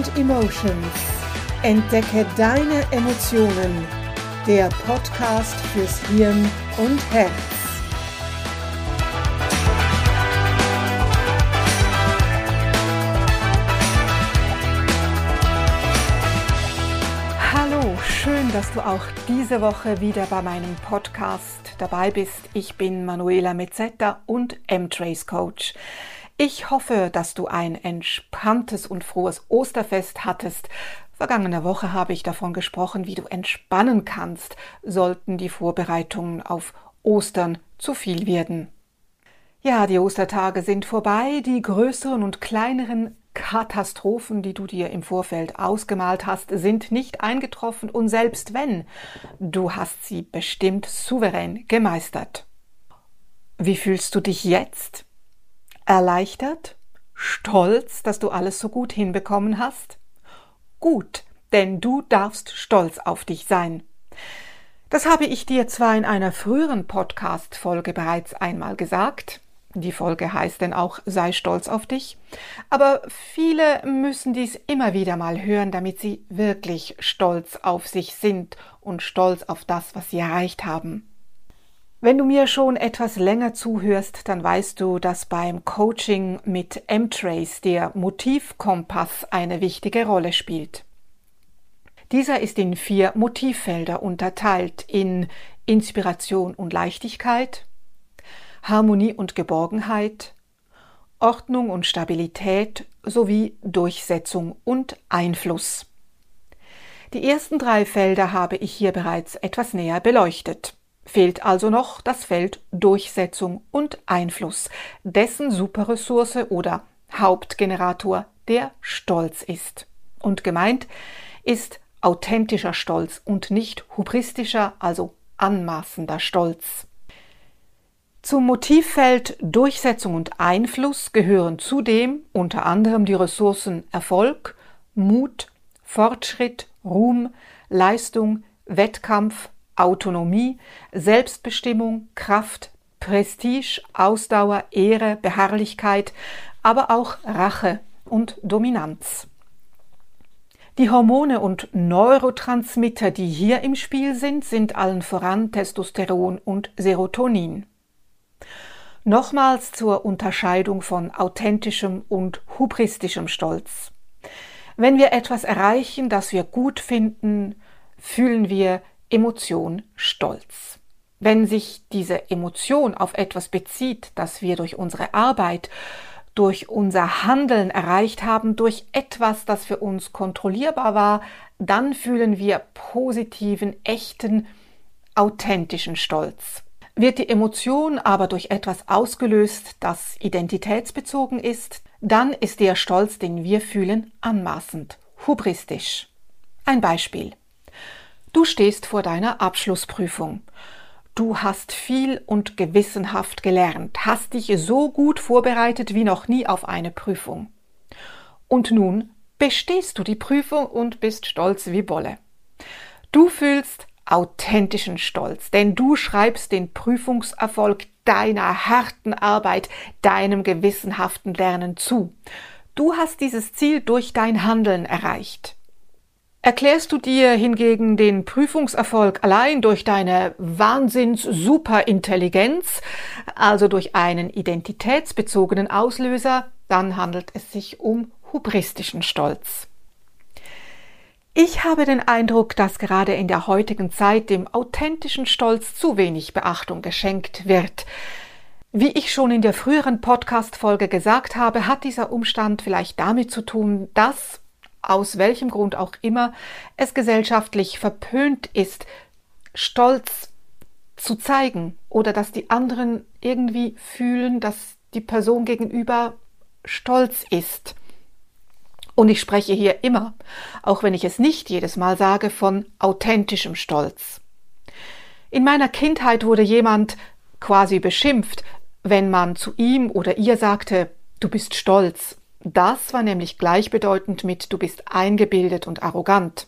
and Emotions. Entdecke deine Emotionen. Der Podcast fürs Hirn und Herz. Hallo, schön, dass du auch diese Woche wieder bei meinem Podcast dabei bist. Ich bin Manuela Mezzetta und M-Trace Coach. Ich hoffe, dass du ein entspanntes und frohes Osterfest hattest. Vergangene Woche habe ich davon gesprochen, wie du entspannen kannst, sollten die Vorbereitungen auf Ostern zu viel werden. Ja, die Ostertage sind vorbei, die größeren und kleineren Katastrophen, die du dir im Vorfeld ausgemalt hast, sind nicht eingetroffen und selbst wenn, du hast sie bestimmt souverän gemeistert. Wie fühlst du dich jetzt? Erleichtert? Stolz, dass du alles so gut hinbekommen hast? Gut, denn du darfst stolz auf dich sein. Das habe ich dir zwar in einer früheren Podcast-Folge bereits einmal gesagt, die Folge heißt denn auch Sei stolz auf dich, aber viele müssen dies immer wieder mal hören, damit sie wirklich stolz auf sich sind und stolz auf das, was sie erreicht haben. Wenn du mir schon etwas länger zuhörst, dann weißt du, dass beim Coaching mit M-Trace der Motivkompass eine wichtige Rolle spielt. Dieser ist in vier Motivfelder unterteilt in Inspiration und Leichtigkeit, Harmonie und Geborgenheit, Ordnung und Stabilität sowie Durchsetzung und Einfluss. Die ersten drei Felder habe ich hier bereits etwas näher beleuchtet. Fehlt also noch das Feld Durchsetzung und Einfluss, dessen Superressource oder Hauptgenerator der Stolz ist. Und gemeint ist authentischer Stolz und nicht hubristischer, also anmaßender Stolz. Zum Motivfeld Durchsetzung und Einfluss gehören zudem unter anderem die Ressourcen Erfolg, Mut, Fortschritt, Ruhm, Leistung, Wettkampf, Autonomie, Selbstbestimmung, Kraft, Prestige, Ausdauer, Ehre, Beharrlichkeit, aber auch Rache und Dominanz. Die Hormone und Neurotransmitter, die hier im Spiel sind, sind allen voran Testosteron und Serotonin. Nochmals zur Unterscheidung von authentischem und hubristischem Stolz. Wenn wir etwas erreichen, das wir gut finden, fühlen wir Emotion Stolz. Wenn sich diese Emotion auf etwas bezieht, das wir durch unsere Arbeit, durch unser Handeln erreicht haben, durch etwas, das für uns kontrollierbar war, dann fühlen wir positiven, echten, authentischen Stolz. Wird die Emotion aber durch etwas ausgelöst, das identitätsbezogen ist, dann ist der Stolz, den wir fühlen, anmaßend, hubristisch. Ein Beispiel. Du stehst vor deiner Abschlussprüfung. Du hast viel und gewissenhaft gelernt, hast dich so gut vorbereitet wie noch nie auf eine Prüfung. Und nun bestehst du die Prüfung und bist stolz wie Bolle. Du fühlst authentischen Stolz, denn du schreibst den Prüfungserfolg deiner harten Arbeit, deinem gewissenhaften Lernen zu. Du hast dieses Ziel durch dein Handeln erreicht. Erklärst du dir hingegen den Prüfungserfolg allein durch deine Wahnsinns-Superintelligenz, also durch einen identitätsbezogenen Auslöser, dann handelt es sich um hubristischen Stolz. Ich habe den Eindruck, dass gerade in der heutigen Zeit dem authentischen Stolz zu wenig Beachtung geschenkt wird. Wie ich schon in der früheren Podcast-Folge gesagt habe, hat dieser Umstand vielleicht damit zu tun, dass aus welchem Grund auch immer es gesellschaftlich verpönt ist, Stolz zu zeigen oder dass die anderen irgendwie fühlen, dass die Person gegenüber stolz ist. Und ich spreche hier immer, auch wenn ich es nicht jedes Mal sage, von authentischem Stolz. In meiner Kindheit wurde jemand quasi beschimpft, wenn man zu ihm oder ihr sagte, du bist stolz. Das war nämlich gleichbedeutend mit du bist eingebildet und arrogant.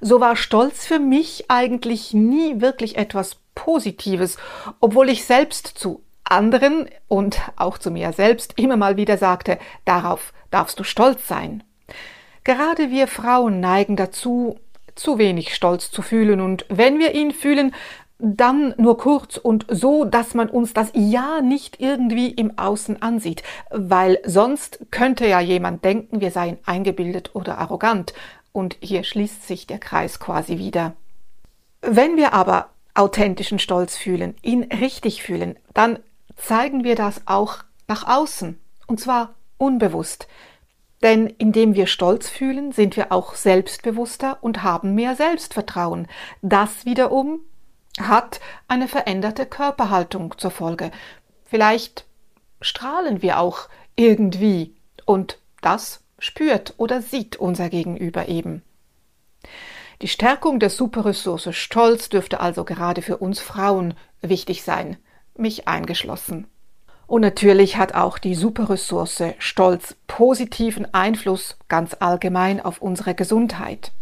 So war Stolz für mich eigentlich nie wirklich etwas Positives, obwohl ich selbst zu anderen und auch zu mir selbst immer mal wieder sagte, darauf darfst du stolz sein. Gerade wir Frauen neigen dazu, zu wenig Stolz zu fühlen und wenn wir ihn fühlen, dann nur kurz und so, dass man uns das Ja nicht irgendwie im Außen ansieht, weil sonst könnte ja jemand denken, wir seien eingebildet oder arrogant und hier schließt sich der Kreis quasi wieder. Wenn wir aber authentischen Stolz fühlen, ihn richtig fühlen, dann zeigen wir das auch nach außen und zwar unbewusst. Denn indem wir Stolz fühlen, sind wir auch selbstbewusster und haben mehr Selbstvertrauen. Das wiederum hat eine veränderte Körperhaltung zur Folge. Vielleicht strahlen wir auch irgendwie und das spürt oder sieht unser Gegenüber eben. Die Stärkung der Superressource Stolz dürfte also gerade für uns Frauen wichtig sein, mich eingeschlossen. Und natürlich hat auch die Superressource Stolz positiven Einfluss ganz allgemein auf unsere Gesundheit.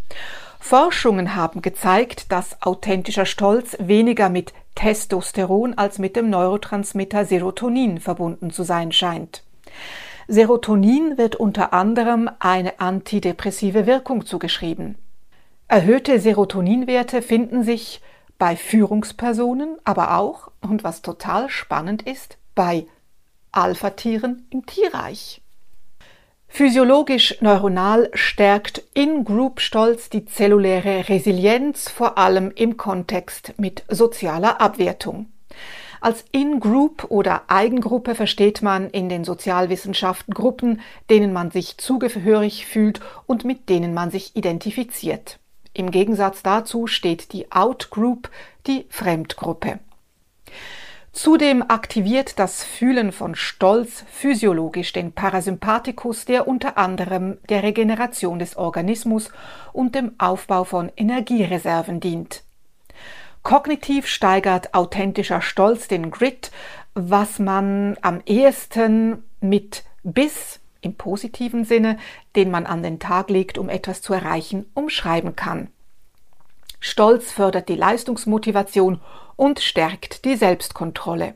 Forschungen haben gezeigt, dass authentischer Stolz weniger mit Testosteron als mit dem Neurotransmitter Serotonin verbunden zu sein scheint. Serotonin wird unter anderem eine antidepressive Wirkung zugeschrieben. Erhöhte Serotoninwerte finden sich bei Führungspersonen, aber auch, und was total spannend ist, bei Alpha-Tieren im Tierreich. Physiologisch neuronal stärkt In-Group-Stolz die zelluläre Resilienz, vor allem im Kontext mit sozialer Abwertung. Als In-Group oder Eigengruppe versteht man in den Sozialwissenschaften Gruppen, denen man sich zugehörig fühlt und mit denen man sich identifiziert. Im Gegensatz dazu steht die Out-Group, die Fremdgruppe. Zudem aktiviert das Fühlen von Stolz physiologisch den Parasympathikus, der unter anderem der Regeneration des Organismus und dem Aufbau von Energiereserven dient. Kognitiv steigert authentischer Stolz den Grit, was man am ehesten mit Biss im positiven Sinne, den man an den Tag legt, um etwas zu erreichen, umschreiben kann. Stolz fördert die Leistungsmotivation und stärkt die Selbstkontrolle.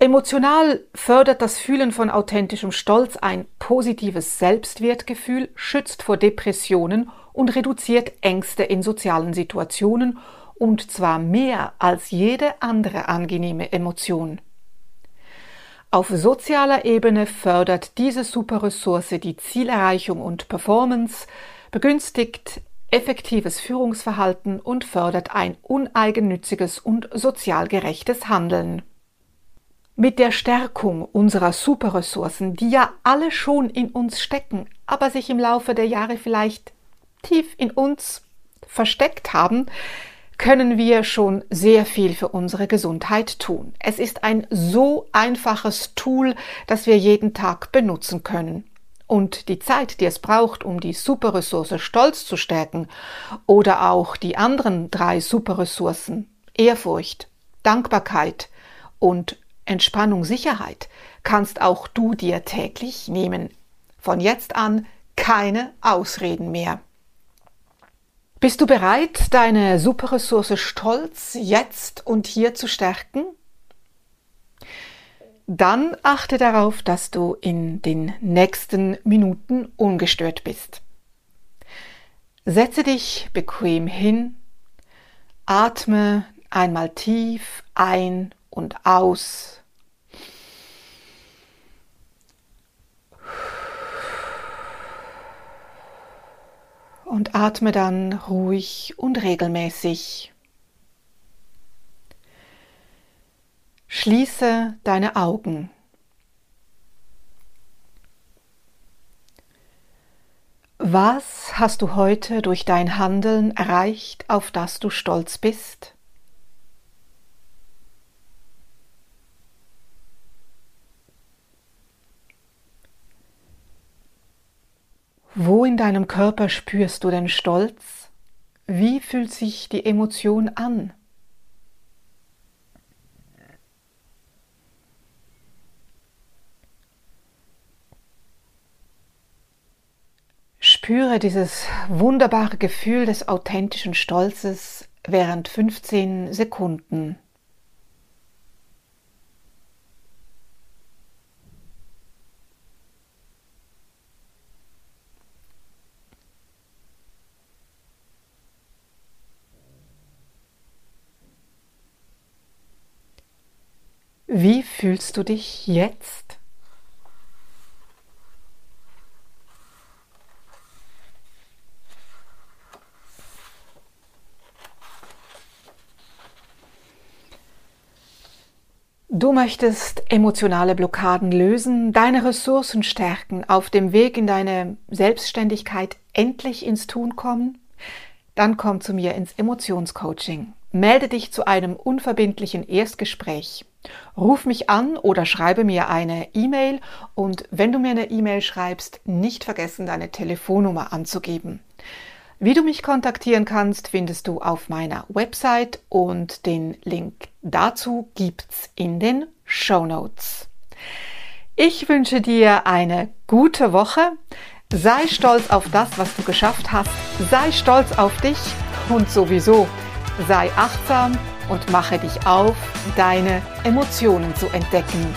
Emotional fördert das Fühlen von authentischem Stolz ein positives Selbstwertgefühl, schützt vor Depressionen und reduziert Ängste in sozialen Situationen und zwar mehr als jede andere angenehme Emotion. Auf sozialer Ebene fördert diese Superressource die Zielerreichung und Performance, begünstigt effektives Führungsverhalten und fördert ein uneigennütziges und sozial gerechtes Handeln. Mit der Stärkung unserer Superressourcen, die ja alle schon in uns stecken, aber sich im Laufe der Jahre vielleicht tief in uns versteckt haben, können wir schon sehr viel für unsere Gesundheit tun. Es ist ein so einfaches Tool, das wir jeden Tag benutzen können und die Zeit, die es braucht, um die Superressource Stolz zu stärken oder auch die anderen drei Superressourcen Ehrfurcht, Dankbarkeit und Entspannung, Sicherheit, kannst auch du dir täglich nehmen. Von jetzt an keine Ausreden mehr. Bist du bereit, deine Superressource Stolz jetzt und hier zu stärken? Dann achte darauf, dass du in den nächsten Minuten ungestört bist. Setze dich bequem hin, atme einmal tief ein und aus. Und atme dann ruhig und regelmäßig Schließe deine Augen. Was hast du heute durch dein Handeln erreicht, auf das du stolz bist? Wo in deinem Körper spürst du den Stolz? Wie fühlt sich die Emotion an? spüre dieses wunderbare Gefühl des authentischen Stolzes während 15 Sekunden. Wie fühlst du dich jetzt? Du möchtest emotionale Blockaden lösen, deine Ressourcen stärken, auf dem Weg in deine Selbstständigkeit endlich ins Tun kommen? Dann komm zu mir ins Emotionscoaching. Melde dich zu einem unverbindlichen Erstgespräch. Ruf mich an oder schreibe mir eine E-Mail und wenn du mir eine E-Mail schreibst, nicht vergessen, deine Telefonnummer anzugeben. Wie du mich kontaktieren kannst, findest du auf meiner Website und den Link dazu gibt's in den Show Notes. Ich wünsche dir eine gute Woche. Sei stolz auf das, was du geschafft hast. Sei stolz auf dich und sowieso sei achtsam und mache dich auf, deine Emotionen zu entdecken.